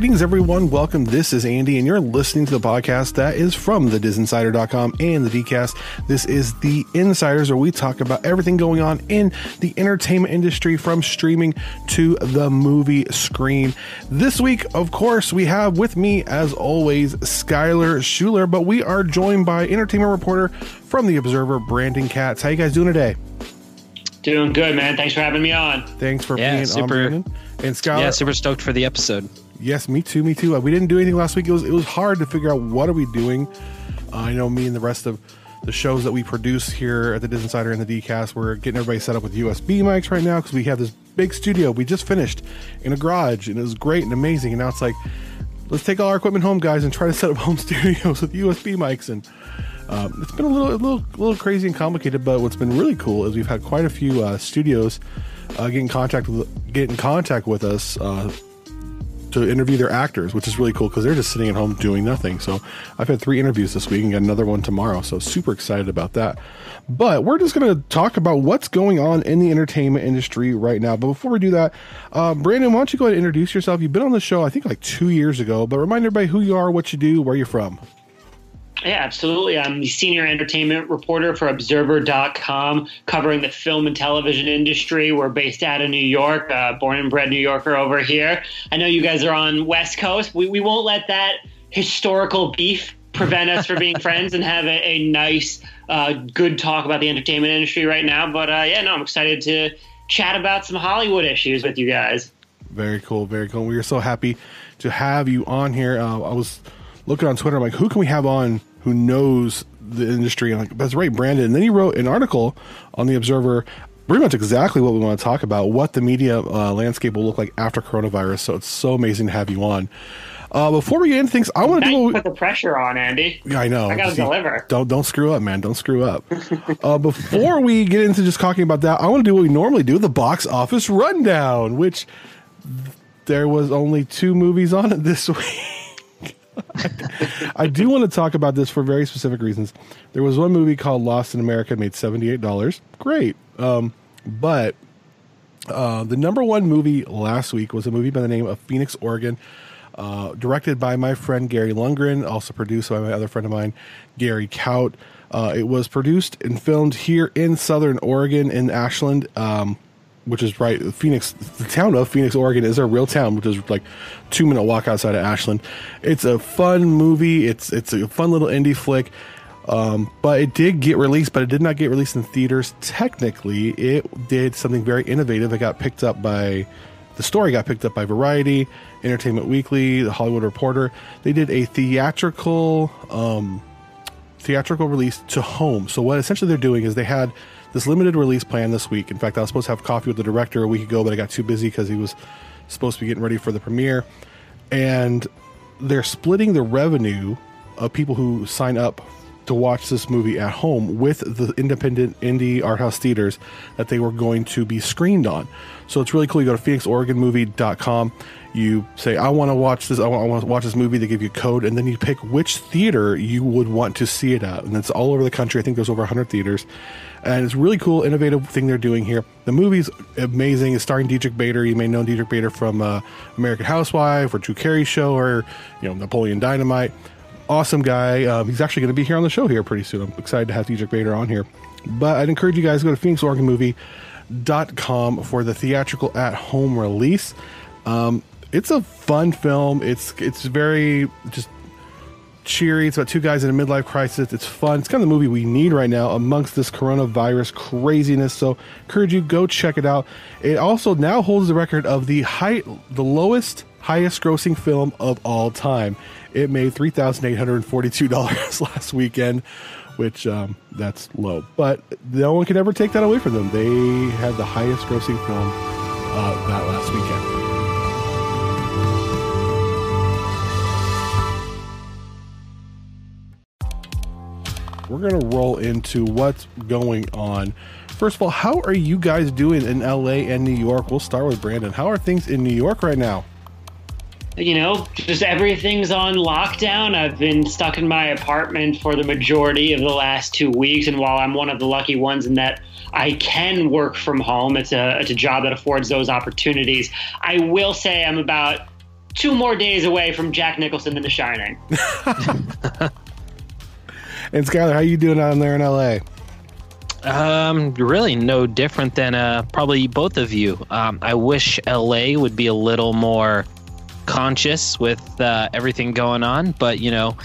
Greetings, everyone. Welcome. This is Andy, and you're listening to the podcast that is from the DisInsider.com and the DCast. This is the Insiders, where we talk about everything going on in the entertainment industry from streaming to the movie screen. This week, of course, we have with me, as always, Skylar Schuler, but we are joined by entertainment reporter from The Observer, Brandon Katz. How you guys doing today? Doing good, man. Thanks for having me on. Thanks for Yeah, being super- on, Brandon. And Skylar, Yeah, super stoked for the episode. Yes, me too, me too. Uh, We didn't do anything last week. It was it was hard to figure out what are we doing. Uh, I know me and the rest of the shows that we produce here at the Disney Insider and the DCast, we're getting everybody set up with USB mics right now because we have this big studio we just finished in a garage and it was great and amazing. And now it's like, let's take all our equipment home, guys, and try to set up home studios with USB mics. And um, it's been a little, a little, a little crazy and complicated. But what's been really cool is we've had quite a few uh, studios uh, get in contact with get in contact with us. Uh, to interview their actors, which is really cool because they're just sitting at home doing nothing. So I've had three interviews this week and got another one tomorrow. So super excited about that. But we're just going to talk about what's going on in the entertainment industry right now. But before we do that, uh, Brandon, why don't you go ahead and introduce yourself? You've been on the show, I think, like two years ago. But remind everybody who you are, what you do, where you're from. Yeah, absolutely. I'm the senior entertainment reporter for Observer.com, covering the film and television industry. We're based out of New York, uh, born and bred New Yorker over here. I know you guys are on West Coast. We, we won't let that historical beef prevent us from being friends and have a, a nice, uh, good talk about the entertainment industry right now. But uh, yeah, no, I'm excited to chat about some Hollywood issues with you guys. Very cool, very cool. We are so happy to have you on here. Uh, I was looking on Twitter, I'm like, who can we have on who knows the industry? And like, that's right, Brandon. And then he wrote an article on the Observer, pretty much exactly what we want to talk about, what the media uh, landscape will look like after coronavirus. So it's so amazing to have you on. Uh, before we get into things, I want to do. put the pressure on, Andy. Yeah, I know. I gotta See, deliver. Don't don't screw up, man. Don't screw up. uh, before we get into just talking about that, I want to do what we normally do: the box office rundown. Which there was only two movies on it this week. I do want to talk about this for very specific reasons. There was one movie called Lost in America, made seventy eight dollars. Great, um, but uh, the number one movie last week was a movie by the name of Phoenix, Oregon, uh, directed by my friend Gary Lundgren, also produced by my other friend of mine, Gary Kaut. Uh, it was produced and filmed here in Southern Oregon in Ashland, um, which is right. Phoenix, the town of Phoenix, Oregon, is a real town, which is like two minute walk outside of Ashland. It's a fun movie. It's it's a fun little indie flick. Um, but it did get released, but it did not get released in theaters. Technically, it did something very innovative. It got picked up by the story got picked up by Variety, Entertainment Weekly, The Hollywood Reporter. They did a theatrical um, theatrical release to home. So what essentially they're doing is they had this limited release plan this week. In fact, I was supposed to have coffee with the director a week ago, but I got too busy because he was supposed to be getting ready for the premiere. And they're splitting the revenue of people who sign up to watch this movie at home with the independent indie art house theaters that they were going to be screened on. So it's really cool. You go to phoenixoregonmovie.com. You say, I want to watch this. I want, to watch this movie. They give you a code, and then you pick which theater you would want to see it at. And it's all over the country. I think there's over 100 theaters. And it's really cool, innovative thing they're doing here. The movie's amazing. It's starring Diedrich Bader. You may know Diedrich Bader from uh, American Housewife or Drew Carey Show or you know Napoleon Dynamite awesome guy. Um, he's actually going to be here on the show here pretty soon. I'm excited to have Diedrich Bader on here. But I'd encourage you guys to go to phoenixoregonmovie.com for the theatrical at home release. Um, it's a fun film. It's it's very just cheery. It's about two guys in a midlife crisis. It's fun. It's kind of the movie we need right now amongst this coronavirus craziness. So encourage you go check it out. It also now holds the record of the high the lowest highest grossing film of all time. It made three thousand eight hundred forty-two dollars last weekend, which um, that's low. But no one can ever take that away from them. They had the highest grossing film uh, that last weekend. we're going to roll into what's going on. First of all, how are you guys doing in LA and New York? We'll start with Brandon. How are things in New York right now? You know, just everything's on lockdown. I've been stuck in my apartment for the majority of the last two weeks. And while I'm one of the lucky ones in that I can work from home, it's a, it's a job that affords those opportunities. I will say I'm about two more days away from Jack Nicholson in The Shining. and Skylar, how you doing down there in LA? Um, really no different than uh, probably both of you. Um, I wish LA would be a little more conscious with uh, everything going on, but you know,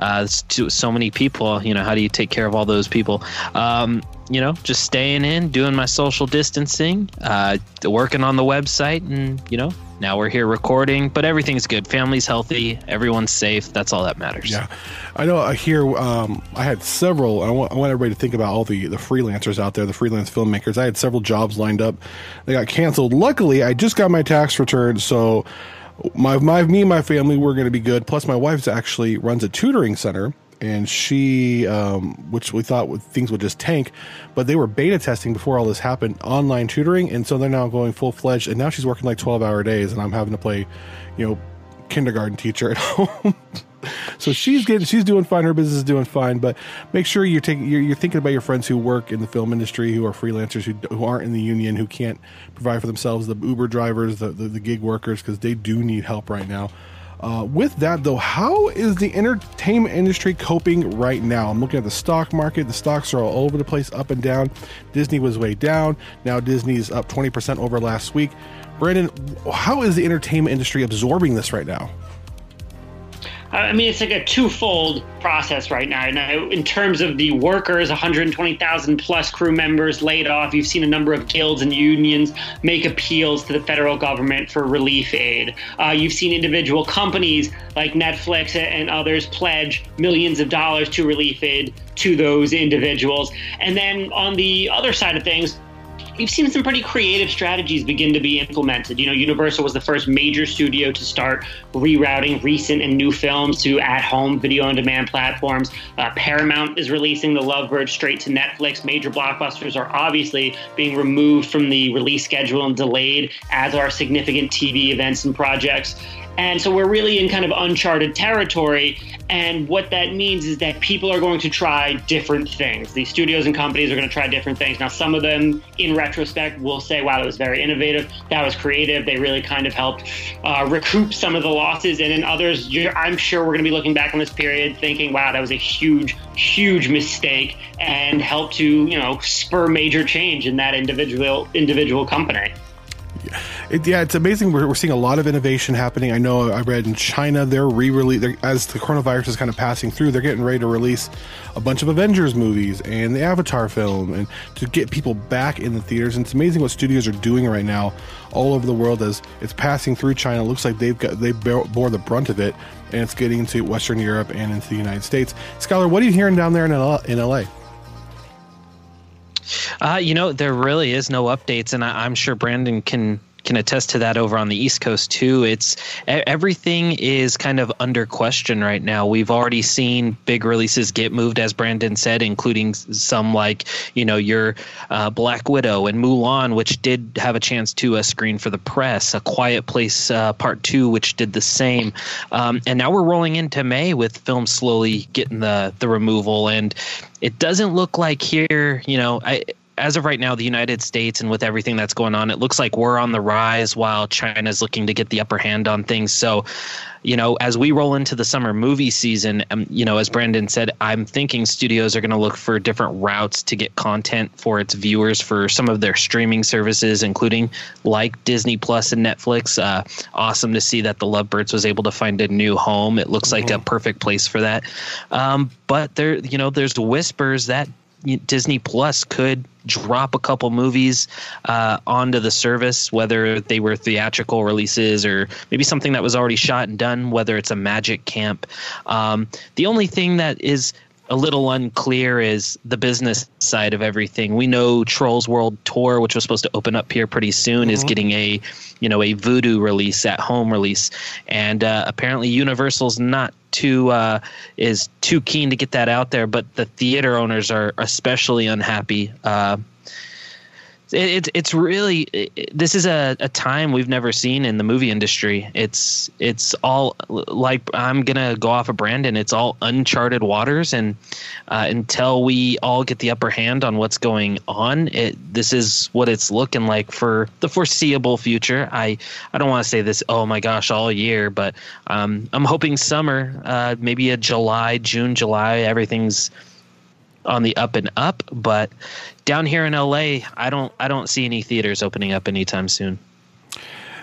uh, so many people. You know, how do you take care of all those people? Um, you know, just staying in, doing my social distancing, uh, working on the website, and you know, now we're here recording. But everything's good. Family's healthy. Everyone's safe. That's all that matters. Yeah, I know. I hear. Um, I had several. I want, I want everybody to think about all the the freelancers out there, the freelance filmmakers. I had several jobs lined up. They got canceled. Luckily, I just got my tax return, so my my me and my family we're going to be good. Plus, my wife's actually runs a tutoring center, and she, um, which we thought would, things would just tank, but they were beta testing before all this happened, online tutoring, and so they're now going full fledged. And now she's working like twelve hour days, and I'm having to play, you know, kindergarten teacher at home so she's getting she's doing fine. Her business is doing fine but make sure you're taking you're, you're, thinking about your friends who work in the film industry who are freelancers who, who aren't in the union who can't provide for themselves the uber drivers the, the, the gig workers because they do need help right now. Uh, with that though how is the entertainment industry coping right now? I'm looking at the stock market. The stocks are all over the place up and down. Disney was way down. Now disney's up 20% over last week. Brandon how is the entertainment industry absorbing this right now I mean, it's like a twofold process right now. Now, in terms of the workers, 120,000 plus crew members laid off. You've seen a number of guilds and unions make appeals to the federal government for relief aid. Uh, you've seen individual companies like Netflix and others pledge millions of dollars to relief aid to those individuals. And then on the other side of things, we've seen some pretty creative strategies begin to be implemented. You know, Universal was the first major studio to start rerouting recent and new films to at home video on demand platforms. Uh, Paramount is releasing The Lovebird straight to Netflix. Major blockbusters are obviously being removed from the release schedule and delayed, as are significant TV events and projects. And so we're really in kind of uncharted territory. And what that means is that people are going to try different things. These studios and companies are going to try different things. Now, some of them, in retrospect, will say, wow, that was very innovative. That was creative. They really kind of helped uh, recoup some of the losses. And in others, I'm sure we're going to be looking back on this period thinking, wow, that was a huge, huge mistake and helped to, you know, spur major change in that individual individual company. It, yeah, it's amazing. We're, we're seeing a lot of innovation happening. I know I read in China they're re-release as the coronavirus is kind of passing through. They're getting ready to release a bunch of Avengers movies and the Avatar film, and to get people back in the theaters. And it's amazing what studios are doing right now all over the world as it's passing through China. It looks like they've got they bore the brunt of it, and it's getting into Western Europe and into the United States. Skylar, what are you hearing down there in in LA? Uh, you know, there really is no updates, and I, am sure Brandon can can attest to that over on the East Coast too. It's everything is kind of under question right now. We've already seen big releases get moved, as Brandon said, including some like you know your uh, Black Widow and Mulan, which did have a chance to uh, screen for the press. A Quiet Place uh, Part Two, which did the same, um, and now we're rolling into May with films slowly getting the the removal and it doesn't look like here, you know, I as of right now, the United States and with everything that's going on, it looks like we're on the rise while China's looking to get the upper hand on things. So, you know, as we roll into the summer movie season, um, you know, as Brandon said, I'm thinking studios are going to look for different routes to get content for its viewers for some of their streaming services, including like Disney Plus and Netflix. Uh, awesome to see that the Lovebirds was able to find a new home. It looks mm-hmm. like a mm-hmm. perfect place for that. Um, but there, you know, there's whispers that Disney Plus could drop a couple movies uh, onto the service, whether they were theatrical releases or maybe something that was already shot and done, whether it's a Magic Camp. Um, the only thing that is a little unclear is the business side of everything. We know Trolls World Tour, which was supposed to open up here pretty soon, mm-hmm. is getting a you know a Vudu release at home release, and uh, apparently Universal's not too uh, is too keen to get that out there, but the theater owners are especially unhappy. Uh, it, it's really it, this is a, a time we've never seen in the movie industry. It's it's all like I'm gonna go off of Brandon. It's all uncharted waters, and uh, until we all get the upper hand on what's going on, it this is what it's looking like for the foreseeable future. I I don't want to say this. Oh my gosh, all year, but um, I'm hoping summer, uh, maybe a July, June, July, everything's on the up and up. But down here in LA, I don't I don't see any theaters opening up anytime soon.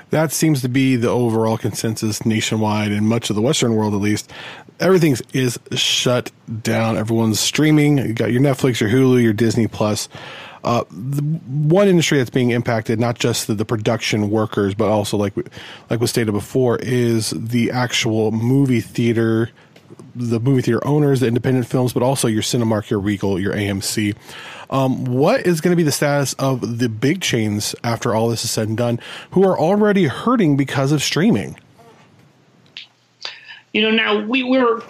That seems to be the overall consensus nationwide in much of the Western world, at least. Everything is shut down. Everyone's streaming. You got your Netflix, your Hulu, your Disney Plus. Uh, one industry that's being impacted, not just the, the, production workers, but also like like was stated before, is the actual movie theater the movie theater owners, the independent films, but also your Cinemark, your Regal, your AMC. Um, what is going to be the status of the big chains after all this is said and done, who are already hurting because of streaming? You know, now we were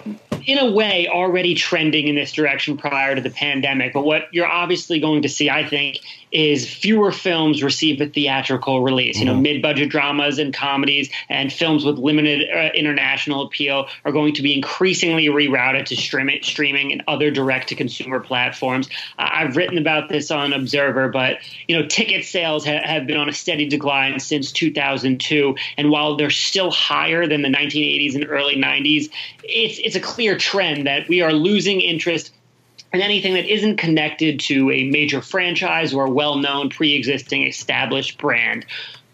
in a way already trending in this direction prior to the pandemic, but what you're obviously going to see, I think, is fewer films receive a theatrical release. Mm-hmm. You know, mm-hmm. mid-budget dramas and comedies and films with limited uh, international appeal are going to be increasingly rerouted to stream it, streaming and other direct-to-consumer platforms. Uh, I've written about this on Observer, but you know, ticket sales ha- have been on a steady decline since 2002, and while they're still higher than the 1980s and early 90s, it's it's a clear trend that we are losing interest and anything that isn't connected to a major franchise or a well known pre existing established brand.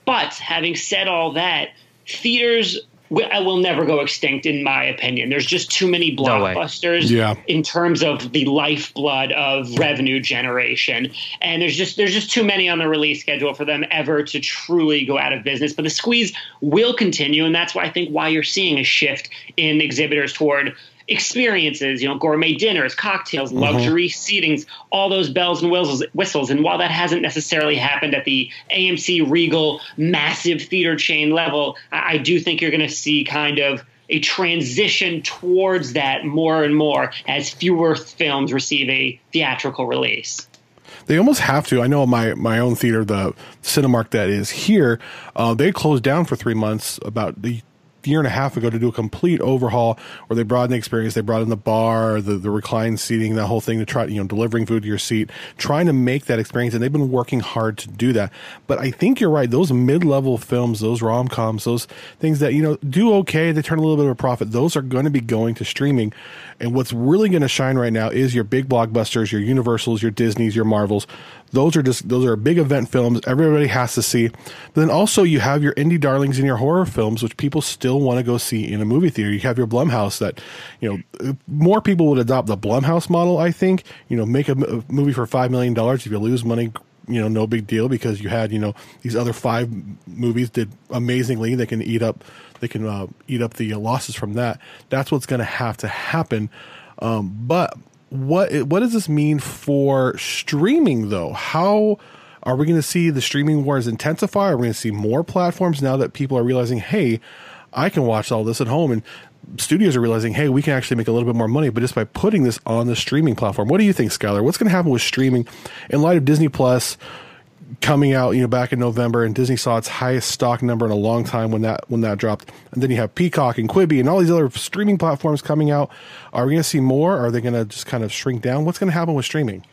But having said all that, theaters uh, will never go extinct, in my opinion. There's just too many blockbusters no yeah. in terms of the lifeblood of revenue generation, and there's just there's just too many on the release schedule for them ever to truly go out of business. But the squeeze will continue, and that's why I think why you're seeing a shift in exhibitors toward experiences, you know, gourmet dinners, cocktails, mm-hmm. luxury seatings, all those bells and whistles. whistles. And while that hasn't necessarily happened at the AMC Regal massive theater chain level, I, do think you're going to see kind of a transition towards that more and more as fewer films receive a theatrical release. They almost have to. I know my my own theater, the Cinemark that is here, uh, they closed down for three months about the year and a half ago to do a complete overhaul where they broadened the experience. They brought in the bar, the, the reclined seating, that whole thing to try, you know, delivering food to your seat, trying to make that experience. And they've been working hard to do that. But I think you're right. Those mid level films, those rom coms, those things that, you know, do okay, they turn a little bit of a profit, those are going to be going to streaming. And what's really going to shine right now is your big blockbusters, your Universals, your Disneys, your Marvels. Those are just those are big event films everybody has to see. But then also you have your indie darlings and your horror films, which people still want to go see in a movie theater. You have your Blumhouse that you know more people would adopt the Blumhouse model. I think you know make a, a movie for five million dollars if you lose money you know no big deal because you had you know these other five movies did amazingly they can eat up they can uh, eat up the losses from that that's what's going to have to happen um, but what what does this mean for streaming though? How are we going to see the streaming wars intensify? Are we going to see more platforms now that people are realizing, hey, I can watch all this at home and studios are realizing, hey, we can actually make a little bit more money, but just by putting this on the streaming platform. What do you think, Skylar? What's going to happen with streaming in light of Disney Plus? Coming out, you know, back in November, and Disney saw its highest stock number in a long time when that when that dropped. And then you have Peacock and Quibi and all these other streaming platforms coming out. Are we going to see more? are they going to just kind of shrink down? What's going to happen with streaming?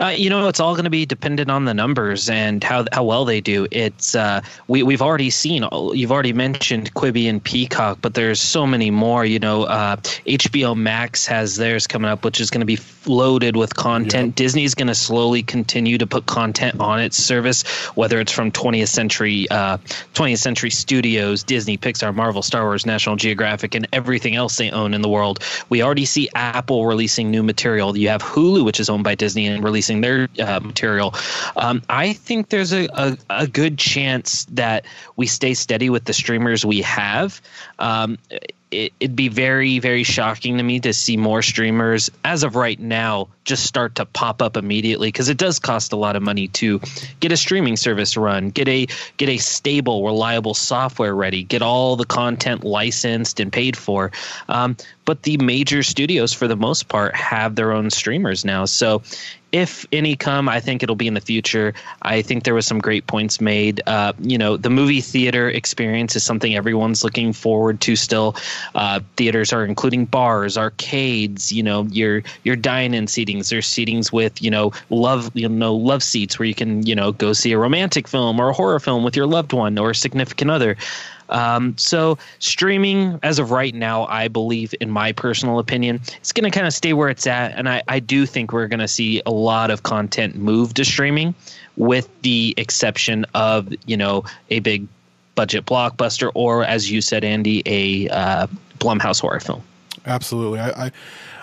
Uh, you know, it's all going to be dependent on the numbers and how how well they do. It's uh, we we've already seen. You've already mentioned Quibi and Peacock, but there's so many more. You know, uh, HBO Max has theirs coming up, which is going to be loaded with content. Yep. Disney's going to slowly continue to put content on its service, whether it's from 20th century 20th uh, century studios, Disney, Pixar, Marvel, Star Wars, National Geographic, and everything else they own in the world. We already see Apple releasing new material. You have Hulu, which is owned by Disney and releasing their uh, material. Um, I think there's a, a, a, good chance that we stay steady with the streamers we have. Um, it, would be very, very shocking to me to see more streamers, as of right now, just start to pop up immediately because it does cost a lot of money to get a streaming service run, get a get a stable, reliable software ready, get all the content licensed and paid for. Um, but the major studios, for the most part, have their own streamers now. So if any come, I think it'll be in the future. I think there was some great points made. Uh, you know, the movie theater experience is something everyone's looking forward to. Still, uh, theaters are including bars, arcades. You know, your your dine-in seatings. There's seatings with you know love you know love seats where you can you know go see a romantic film or a horror film with your loved one or a significant other. Um, so streaming, as of right now, I believe, in my personal opinion, it's going to kind of stay where it's at, and I, I do think we're going to see a lot of content move to streaming, with the exception of you know a big budget blockbuster or, as you said, Andy, a uh, Blumhouse horror film. Absolutely, I, I,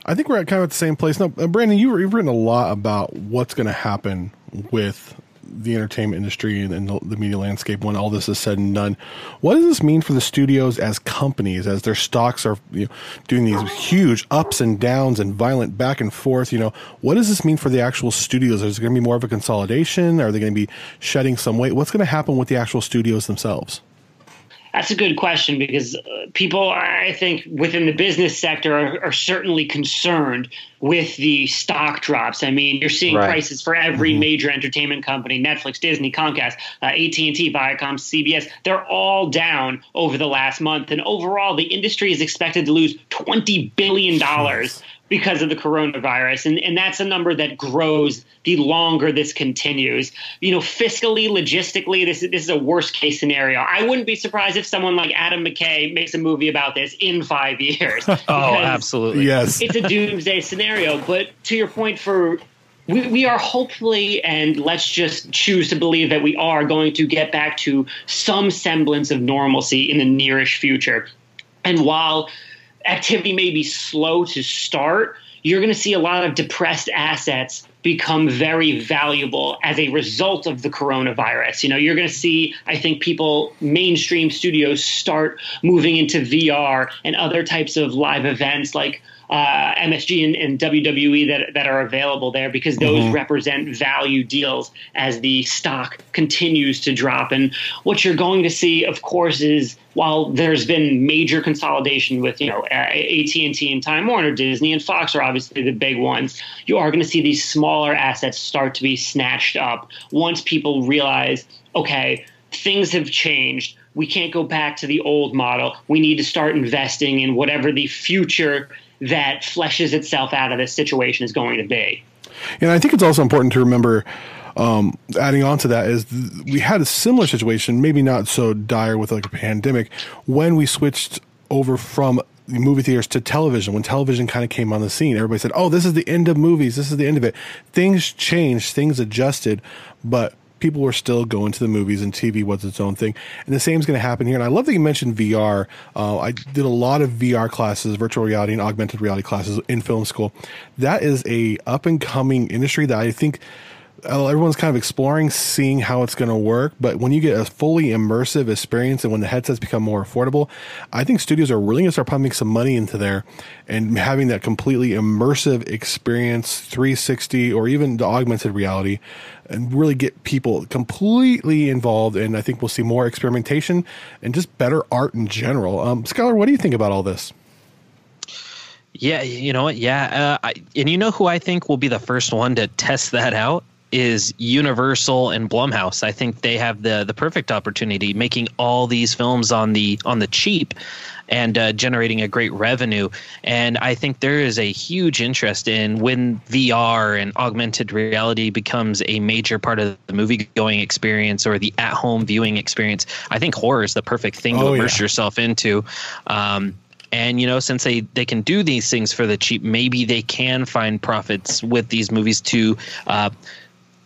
I think we're at kind of at the same place now. Brandon, you, you've written a lot about what's going to happen with the entertainment industry and, and, the media landscape when all this is said and done. What does this mean for the studios as companies, as their stocks are you know, doing these huge ups and downs and violent back and forth? You know, what does this mean for the actual studios? Is it going to be more of a consolidation? Are they going to be shedding some weight? What's going to happen with the actual studios themselves? That's a good question because uh, people, I think, within the business sector are, are, certainly concerned with the stock drops. I mean, you're seeing right. prices for every mm-hmm. major entertainment company: Netflix, Disney, Comcast, uh, AT and T, Viacom, CBS. They're all down over the last month, and overall, the industry is expected to lose twenty billion dollars because of the coronavirus. And, and that's a number that grows the longer this continues. You know, fiscally, logistically, this, this is a worst case scenario. I wouldn't be surprised if someone like Adam McKay makes a movie about this in five years. oh, absolutely. Yes. It's a doomsday scenario. But to your point, for we, we are hopefully, and let's just choose to believe that we are going to get back to some semblance of normalcy in the nearish future. And while activity may be slow to start, you're going to see a lot of depressed assets become very valuable as a result of the coronavirus. You know, you're going to see, I think, people, mainstream studios start moving into VR and other types of live events like uh, MSG and, and, WWE that, that are available there because those mm-hmm. represent value deals as the stock continues to drop. And what you're going to see, of course, is while there's been major consolidation with you know AT&T and Time Warner, Disney and Fox are obviously the big ones. You are going to see these smaller assets start to be snatched up once people realize, okay, things have changed. We can't go back to the old model. We need to start investing in whatever the future that fleshes itself out of this situation is going to be. And I think it's also important to remember, um, adding on to that, is th- we had a similar situation, maybe not so dire with like a pandemic, when we switched over from movie theaters to television. When television kind of came on the scene, everybody said, "Oh, this is the end of movies. This is the end of it." Things changed, things adjusted, but people were still going to the movies and TV was its own thing. And the same is going to happen here. And I love that you mentioned VR. Uh, I did a lot of VR classes, virtual reality and augmented reality classes in film school. That is a up and coming industry that I think everyone's kind of exploring, seeing how it's going to work. But when you get a fully immersive experience and when the headsets become more affordable, I think studios are really going to start pumping some money into there and having that completely immersive experience, 360 or even the augmented reality, and really get people completely involved. And I think we'll see more experimentation and just better art in general. Um, Skylar, what do you think about all this? Yeah, you know what? Yeah, uh, I, and you know who I think will be the first one to test that out is Universal and Blumhouse. I think they have the the perfect opportunity, making all these films on the on the cheap and uh, generating a great revenue. And I think there is a huge interest in when VR and augmented reality becomes a major part of the movie going experience or the at home viewing experience. I think horror is the perfect thing oh, to immerse yeah. yourself into. Um, and you know since they they can do these things for the cheap maybe they can find profits with these movies to uh,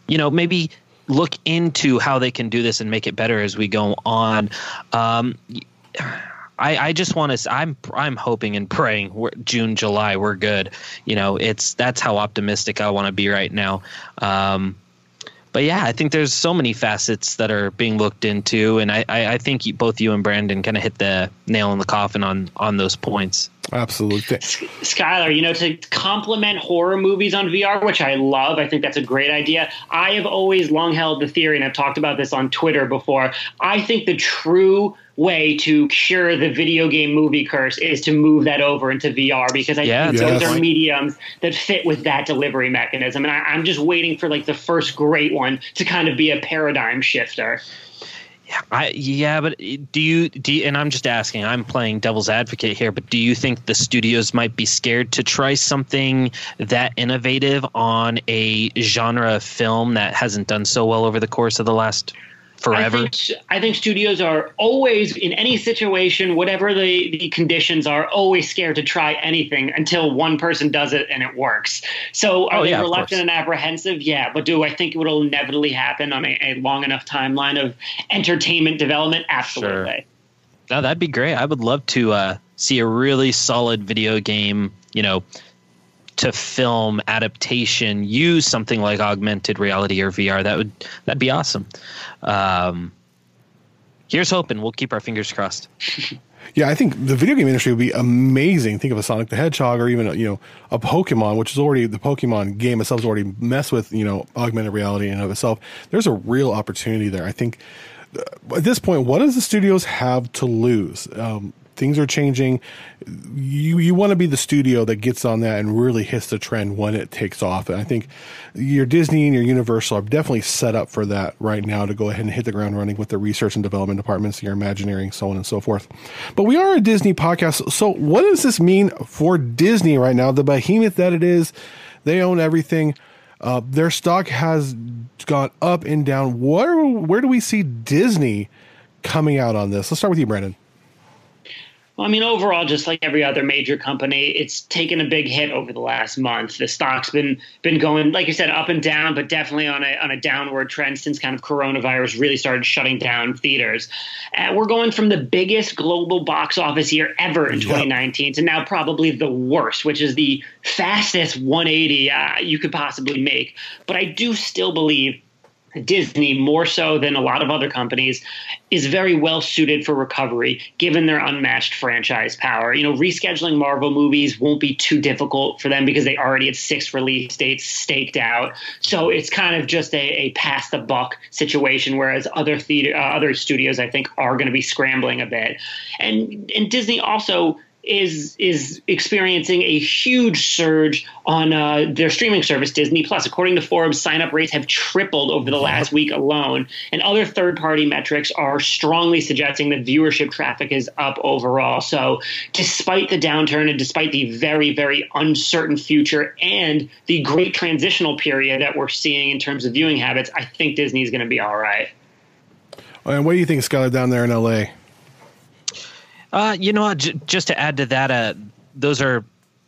you know, maybe look into how they can do this and make it better as we go on. Um, I, I just want to. I'm I'm hoping and praying. We're, June, July, we're good. You know, it's that's how optimistic I want to be right now. Um, but yeah, I think there's so many facets that are being looked into, and I, I, I think both you and Brandon kind of hit the nail in the coffin on on those points. Absolutely. Skylar, you know, to complement horror movies on VR, which I love, I think that's a great idea. I have always long held the theory, and I've talked about this on Twitter before. I think the true way to cure the video game movie curse is to move that over into VR because I yeah, think yes. those are mediums that fit with that delivery mechanism. And I, am just waiting for like the first great one to kind of be a paradigm shifter. Yeah, I, yeah, but do you do? You, and I'm just asking. I'm playing devil's advocate here, but do you think the studios might be scared to try something that innovative on a genre of film that hasn't done so well over the course of the last forever? I think, I think, studios are always, in any situation, whatever the, the conditions are, always scared to try anything until one person does it and it works. So are oh, they yeah, reluctant and apprehensive? Yeah. But do I think it will inevitably happen on a, a long enough timeline of entertainment development? Absolutely. Sure. No, that'd be great. I would love to uh, see a really solid video game, you know, to film adaptation use something like augmented reality or VR, that would that'd be awesome. Um, here's hoping. We'll keep our fingers crossed. Yeah, I think the video game industry would be amazing. Think of a Sonic the Hedgehog or even a, you know a Pokemon, which is already the Pokemon game itself is already messed with you know augmented reality in of itself. There's a real opportunity there. I think uh, at this point, what does the studios have to lose? Um, things are changing. You you want to be the studio that gets on that and really hits the trend when it takes off. And I think your Disney and your Universal are definitely set up for that right now to go ahead and hit the ground running with the research and development departments, your Imagineering, so on and so forth. But we are a Disney podcast, so what does this mean for Disney right now? The behemoth that it is, they own everything. Uh, their stock has gone up and down. Where where do we see Disney coming out on this? Let's start with you, Brandon. Well, I mean, overall, just like every other major company, it's taken a big hit over the last month. The stock's been been going, like you said, up and down, but definitely on a on a downward trend since kind of coronavirus really started shutting down theaters. Uh, we're going from the biggest global box office year ever in yep. 2019 to now probably the worst, which is the fastest 180 uh, you could possibly make. But I do still believe Disney, more so than a lot of other companies, is very well suited for recovery given their unmatched franchise power. You know, rescheduling Marvel movies won't be too difficult for them because they already had six release dates staked out. So it's kind of just a, a pass the buck situation, whereas other theater, uh, other studios, I think, are going to be scrambling a bit. And and Disney also is is experiencing a huge surge on uh, their streaming service Disney Plus. According to Forbes, sign up rates have tripled over the last week alone, and other third party metrics are strongly suggesting that viewership traffic is up overall. So, despite the downturn and despite the very very uncertain future and the great transitional period that we're seeing in terms of viewing habits, I think Disney is going to be all right. And what do you think, Skylar, down there in LA? Uh, you know what? J- just to add to that, uh, those are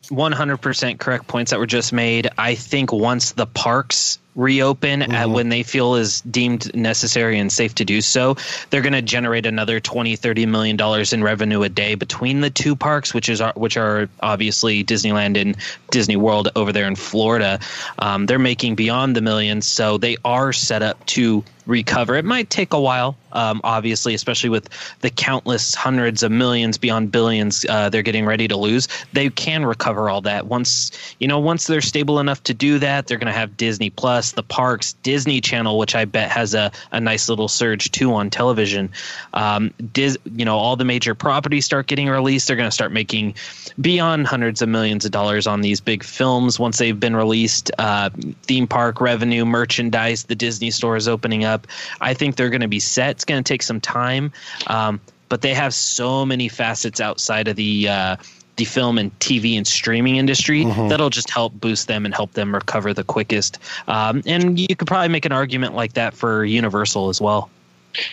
100% correct points that were just made. I think once the parks reopen mm-hmm. at when they feel is deemed necessary and safe to do so they're going to generate another 20 30 million dollars in revenue a day between the two parks which is which are obviously disneyland and disney world over there in florida um, they're making beyond the millions so they are set up to recover. It might take a while, um, obviously, especially with the countless hundreds of millions beyond billions uh, they're getting ready to lose. They can recover all that once you know once they're stable enough to do that. They're going to have Disney Plus, the parks, Disney Channel, which I bet has a, a nice little surge too on television. Um, Dis, you know, all the major properties start getting released. They're going to start making beyond hundreds of millions of dollars on these big films once they've been released. Uh, theme park revenue, merchandise, the Disney store is opening up up. I think they're going to be set. It's going to take some time, um, but they have so many facets outside of the. Uh, the film and TV and streaming industry mm-hmm. that'll just help boost them and help them recover the quickest. Um, and you could probably make an argument like that for Universal as well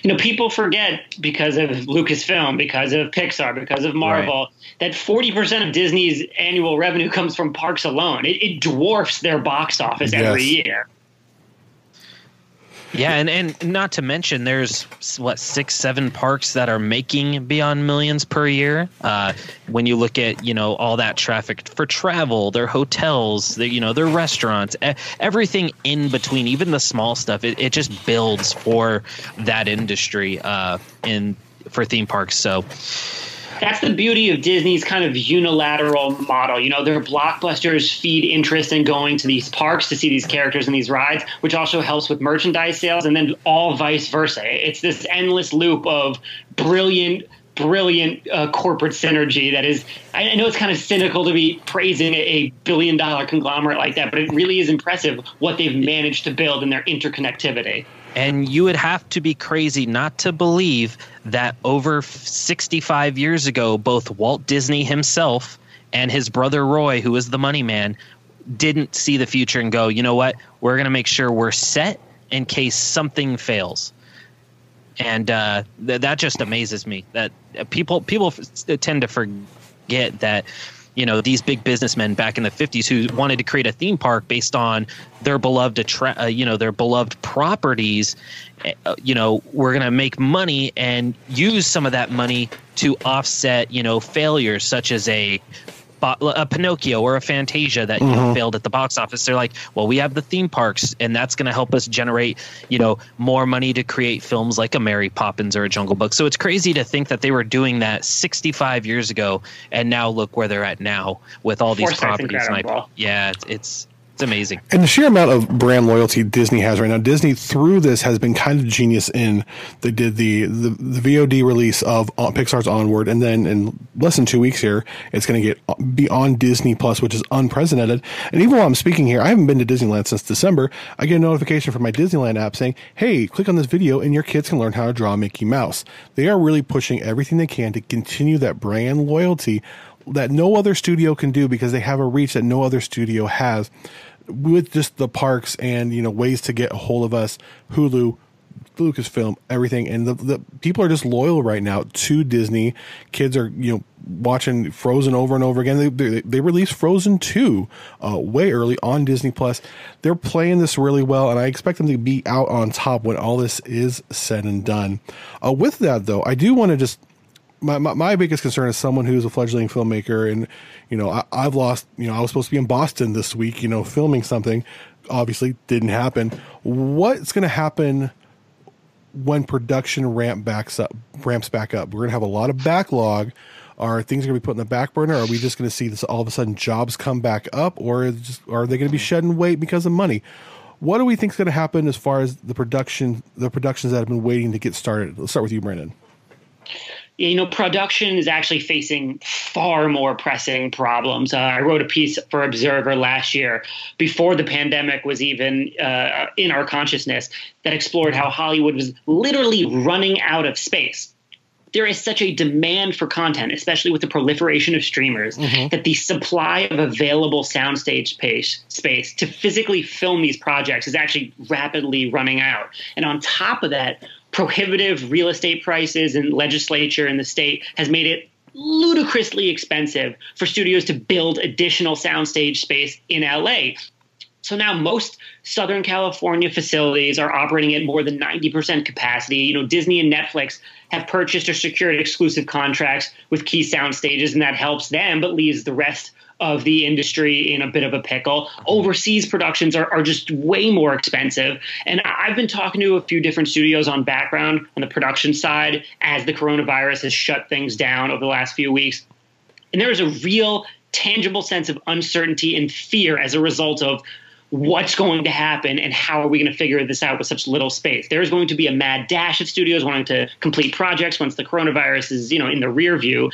you know, people forget because of Lucasfilm, because of Pixar, because of Marvel, right. that 40% of Disney's annual revenue comes from parks alone. It, it dwarfs their box office yes. every year. Yeah, and, and not to mention, there's what six, seven parks that are making beyond millions per year. Uh, when you look at you know all that traffic for travel, their hotels, their, you know their restaurants, everything in between, even the small stuff, it, it just builds for that industry uh, in for theme parks. So that's the beauty of Disney's kind of unilateral model. You know, their blockbusters feed interest in going to these parks to see these characters and these rides, which also helps with merchandise sales, and then all vice versa. It's this endless loop of brilliant brilliant uh, corporate synergy that is I know it's kind of cynical to be praising a billion dollar conglomerate like that but it really is impressive what they've managed to build in their interconnectivity and you would have to be crazy not to believe that over 65 years ago, both Walt Disney himself and his brother Roy, who was the money man, didn't see the future and go, you know what? We're going to make sure we're set in case something fails. And uh, th- that just amazes me that people people f- tend to forget that you know these big businessmen back in the 50s who wanted to create a theme park based on their beloved attra- uh, you know their beloved properties uh, you know we're going to make money and use some of that money to offset you know failures such as a a Pinocchio or a Fantasia that you know, mm-hmm. failed at the box office. They're like, well, we have the theme parks, and that's going to help us generate, you know, more money to create films like a Mary Poppins or a Jungle Book. So it's crazy to think that they were doing that 65 years ago, and now look where they're at now with all these properties. yeah, it's, it's it's amazing. And the sheer amount of brand loyalty Disney has right now, Disney through this has been kind of genius in they did the the, the VOD release of uh, Pixar's Onward, and then in less than two weeks here, it's going to get uh, be on Disney Plus, which is unprecedented. And even while I'm speaking here, I haven't been to Disneyland since December. I get a notification from my Disneyland app saying, "Hey, click on this video, and your kids can learn how to draw Mickey Mouse." They are really pushing everything they can to continue that brand loyalty that no other studio can do because they have a reach that no other studio has with just the parks and you know ways to get a hold of us hulu lucasfilm everything. And the, the people are just loyal right now to disney. Kids are you know watching frozen over and over again. They, they, they released frozen 2 uh, way early on disney plus. They're playing this really well and i expect them to be out on top when all this is said and done. Uh, with that though i do want to just my, my, my, biggest concern is someone who's a fledgling filmmaker and you know I, i've lost you know i was supposed to be in boston this week you know filming something obviously didn't happen. What's going to happen when production ramp backs up ramps back up? We're going to have a lot of backlog. Are things going to be put in the back burner? Are we just going to see this all of a sudden jobs come back up or just, are they going to be shedding weight because of money? What do we think is going to happen as far as the production the productions that have been waiting to get started? Let's start with you brandon you know, production is actually facing far more pressing problems. Uh, I wrote a piece for Observer last year, before the pandemic was even uh, in our consciousness, that explored how Hollywood was literally running out of space. There is such a demand for content, especially with the proliferation of streamers, mm-hmm. that the supply of available soundstage space, space to physically film these projects is actually rapidly running out. And on top of that, prohibitive real estate prices and legislature in the state has made it ludicrously expensive for studios to build additional soundstage space in LA. So now most Southern California facilities are operating at more than 90% capacity. You know, Disney and Netflix have purchased or secured exclusive contracts with key sound stages, and that helps them, but leaves the rest of the industry in a bit of a pickle. Overseas productions are, are just way more expensive. And I've been talking to a few different studios on background on the production side as the coronavirus has shut things down over the last few weeks. And there is a real tangible sense of uncertainty and fear as a result of what's going to happen and how are we going to figure this out with such little space. There is going to be a mad dash of studios wanting to complete projects once the coronavirus is, you know, in the rear view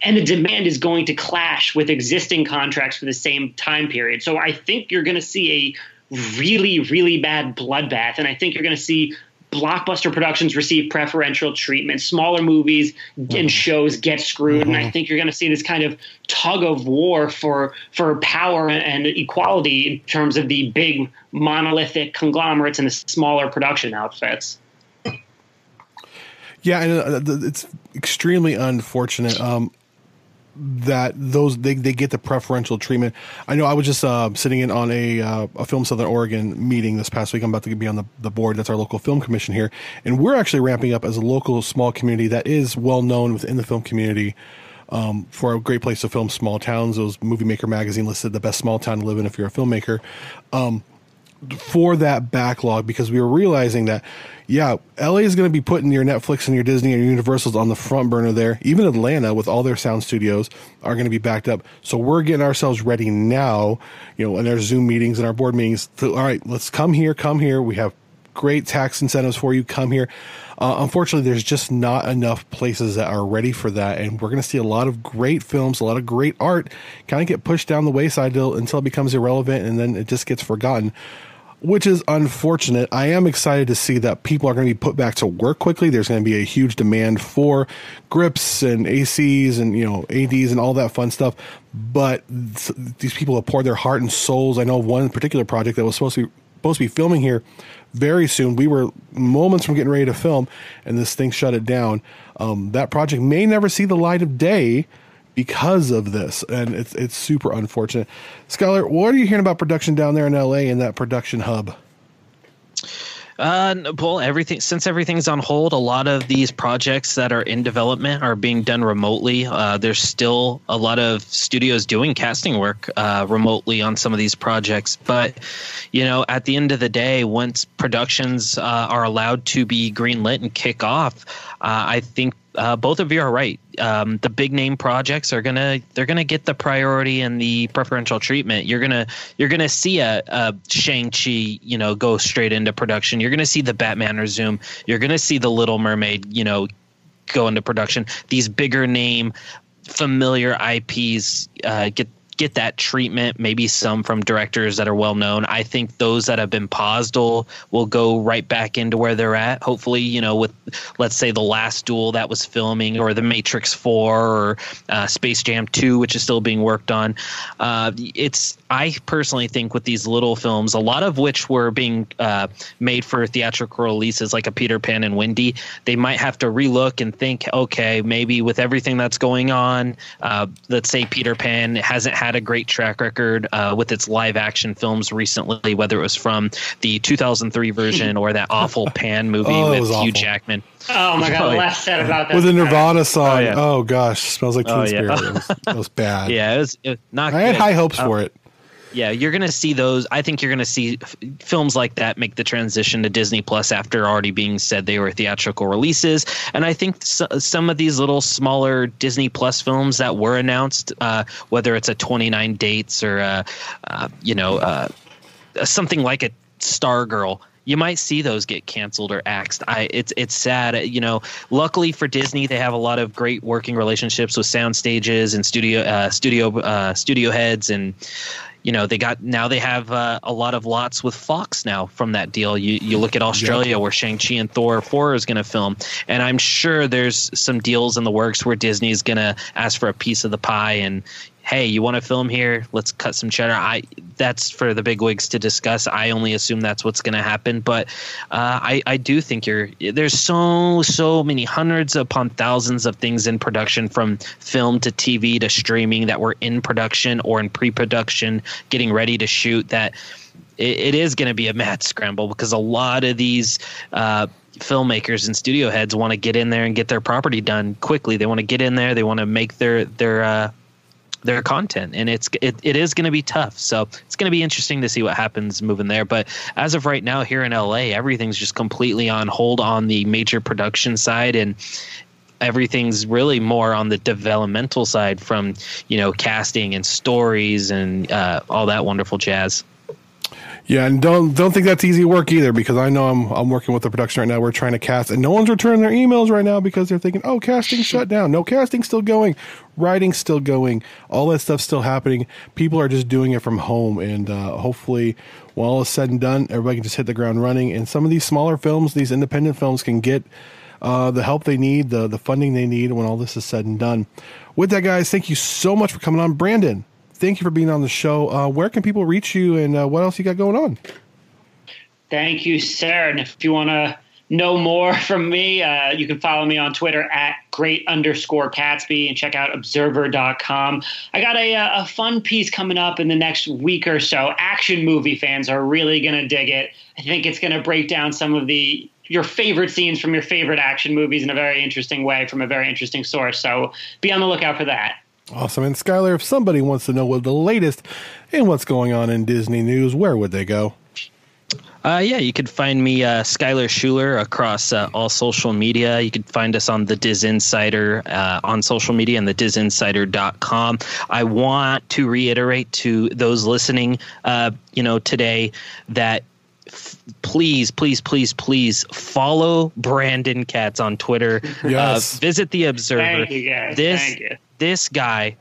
and the demand is going to clash with existing contracts for the same time period. So I think you're going to see a really, really bad bloodbath, and I think you're going to see blockbuster productions receive preferential treatment. Smaller movies and mm-hmm. shows get screwed, mm-hmm. and I mm-hmm. think you're going to see this kind of tug of war for for power and equality in terms of the big monolithic conglomerates and the smaller production outfits. Yeah, and uh, it's extremely unfortunate. Um, that those they, they get the preferential treatment. I know I was just uh, sitting in on a uh, a film Southern Oregon meeting this past week. I'm about to be on the, the board. That's our local film commission here, and we're actually ramping up as a local small community that is well known within the film community. Um, for a great place to film small towns, those Movie Maker magazine listed the best small town to live in if you're a filmmaker. Um, for that backlog because we were realizing that yeah, LA is going to be putting your Netflix and your Disney and your Universals on the front burner there. Even Atlanta with all their sound studios are going to be backed up. So we're getting ourselves ready now, you know, in our Zoom meetings and our board meetings. To, all right, let's come here, come here. We have great tax incentives for you. Come here. Uh, unfortunately, there's just not enough places that are ready for that, and we're going to see a lot of great films, a lot of great art, kind of get pushed down the wayside until it becomes irrelevant, and then it just gets forgotten which is unfortunate. I am excited to see that people are going to be put back to work quickly. There's going to be a huge demand for grips and ACs and you know ADs and all that fun stuff. But th- these people have poured their heart and souls. I know one particular project that was supposed to be supposed to be filming here very soon. We were moments from getting ready to film, and this thing shut it down. Um, that project may never see the light of day because of this, and it's it's super unfortunate. Skylar, what are you hearing about production down there in LA in that production hub? Uh, well, everything since everything's on hold, a lot of these projects that are in development are being done remotely. Uh, there's still a lot of studios doing casting work uh, remotely on some of these projects, but you know, at the end of the day, once productions uh, are allowed to be greenlit and kick off, uh, I think uh, both of you are right. Um, the big name projects are gonna they're gonna get the priority and the preferential treatment. You're gonna you're gonna see a, a Shang Chi you know go straight into production. You're gonna see the Batman resume. You're gonna see the Little Mermaid you know go into production. These bigger name familiar IPs uh, get get that treatment. Maybe some from directors that are well known. I think those that have been paused will will go right back into where they're at. Hopefully, you know, with let's say the last duel that was filming, or the Matrix Four, or uh, Space Jam Two, which is still being worked on. Uh, it's I personally think with these little films, a lot of which were being uh, made for theatrical releases, like a Peter Pan and Wendy, they might have to relook and think, okay, maybe with everything that's going on, uh, let's say Peter Pan hasn't had a great track record uh, with its live action films recently, whether it was from the 2003 version or that awful Pan movie Oh, with Hugh awful. Jackman. Oh my god, Oh, the last said about that. With a Nirvana song. Oh, yeah. gosh, smells like Teen Oh, yeah. Spirit. It was, it was bad. Yeah, it was, it was not. I had high hopes Uh, for it. Yeah you're gonna see those i think you're gonna see f- films like that make the transition to disney plus after already being said they were theatrical releases and i think s- some of these little smaller disney plus films that were announced uh, whether it's a 29 dates or uh, uh, you know uh, something like a stargirl you might see those get canceled or axed. I it's it's sad, you know. Luckily for Disney, they have a lot of great working relationships with sound stages and studio uh, studio uh, studio heads, and you know they got now they have uh, a lot of lots with Fox now from that deal. You you look at Australia where Shang Chi and Thor four is going to film, and I'm sure there's some deals in the works where Disney is going to ask for a piece of the pie and. Hey, you want to film here? Let's cut some cheddar. I that's for the bigwigs to discuss. I only assume that's what's going to happen, but uh, I I do think you're there's so so many hundreds upon thousands of things in production from film to TV to streaming that were in production or in pre-production, getting ready to shoot. That it, it is going to be a mad scramble because a lot of these. Uh, filmmakers and studio heads want to get in there and get their property done quickly. They want to get in there. They want to make their their uh, their content and it's it, it is going to be tough. So it's going to be interesting to see what happens moving there. But as of right now here in la everything's just completely on hold on the major production side and everything's really more on the developmental side from you know casting and stories and uh, all that wonderful jazz Yeah, and don't don't think that's easy work either because I know I'm I'm working with the production right now. We're trying to cast, and no one's returning their emails right now because they're thinking, "Oh, casting shut down." No, casting still going, writing still going, all that stuff's still happening. People are just doing it from home, and uh, hopefully, when all is said and done, everybody can just hit the ground running. And some of these smaller films, these independent films, can get uh, the help they need, the the funding they need when all this is said and done. With that, guys, thank you so much for coming on, Brandon. Thank you for being on the show. Uh, where can people reach you, and uh, what else you got going on? Thank you, sir. And if you want to know more from me, uh, you can follow me on Twitter at great underscore Katsby and check out observer.com. I got a, uh, a fun piece coming up in the next week or so. Action movie fans are really going to dig it. I think it's going to break down some of the your favorite scenes from your favorite action movies in a very interesting way from a very interesting source. So be on the lookout for that. Awesome. And Skylar, if somebody wants to know what the latest and what's going on in Disney news, where would they go? Uh, yeah, you could find me, uh, Skylar Schuler, across uh, all social media. You could find us on the Diz Insider uh, on social media and the DizInsider.com. I want to reiterate to those listening, uh, you know, today that please, please, please, please follow Brandon Katz on Twitter. Yes. Uh, visit the Observer. Thank you, guys. This Thank you. this guy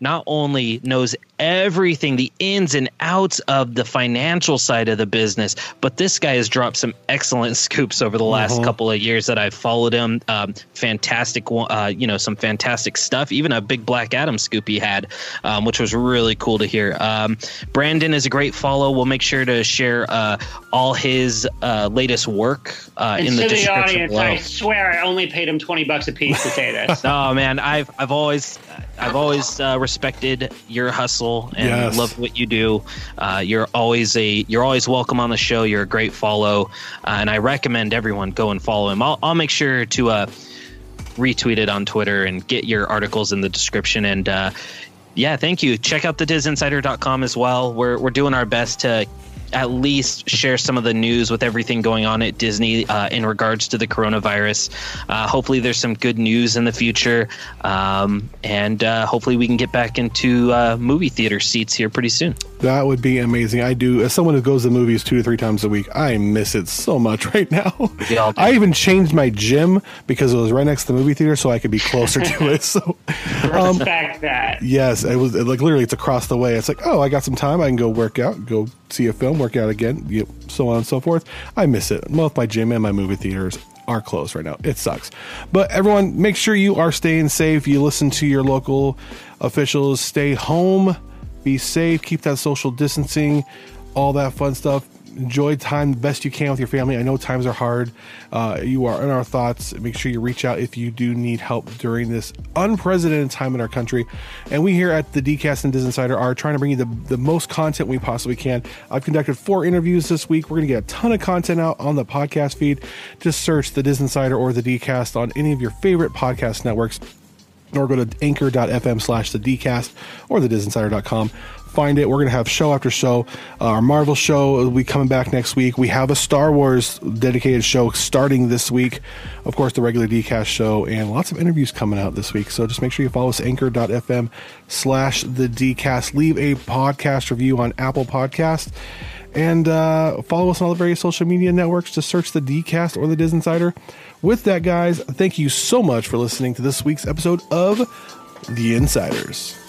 not only knows everything, the ins and outs of the financial side of the business, but this guy has dropped some excellent scoops over the last couple of years that I've followed him. Um, fantastic, uh, you know, some fantastic stuff. Even a big Black Adam scoop he had, um, which was really cool to hear. Um, Brandon is a great follow. We'll make sure to share uh, all his uh, latest work uh, And in the to the description audience, below. I swear I only paid him 20 bucks a piece to say this. Oh man, I've I've always I've always uh, respected your hustle and Yes. love what you do. Uh, you're always a you're always welcome on the show. You're a great follow, uh, and I recommend everyone go and follow him. I'll I'll make sure to uh, retweet it on Twitter and get your articles in the description. And uh, yeah, thank you. Check out the disinsider.com as well. We're we're doing our best to at least share some of the news with everything going on at Disney uh, in regards to the coronavirus. Uh, hopefully, there's some good news in the future, um, and uh, hopefully, we can get back into uh, movie theater seats here pretty soon. That would be amazing. I do, as someone who goes to movies two to three times a week, I miss it so much right now. We. I even changed my gym because it was right next to the movie theater so I could be closer to it. So, um, Respect that. yes, it was like literally it's across the way. It's like, oh, I got some time. I can go work out, go see a film, work out again, so on and so forth. I miss it. Both my gym and my movie theaters are closed right now. It sucks. But everyone, make sure you are staying safe. You listen to your local officials. Stay home. Be safe. Keep that social distancing. All that fun stuff. Enjoy time the best you can with your family. I know times are hard. Uh, you are in our thoughts. Make sure you reach out if you do need help during this unprecedented time in our country. And we here at the DCast and Diz Insider are trying to bring you the, the most content we possibly can. I've conducted four interviews this week. We're going to get a ton of content out on the podcast feed. Just search the Diz Insider or the DCast on any of your favorite podcast networks or go to anchor.fm slash the dcast or the disinsider.com find it. We're going to have show after show. Uh, our marvel show will be coming back next week. We have a star wars dedicated show starting this week. Of course the regular dcast show and lots of interviews coming out this week. So just make sure you follow us anchor.fm slash the dcast leave a podcast review on apple podcast and uh, follow us on all the various social media networks. to search the DCast or the Diz Insider. With that, guys, thank you so much for listening to this week's episode of The Insiders.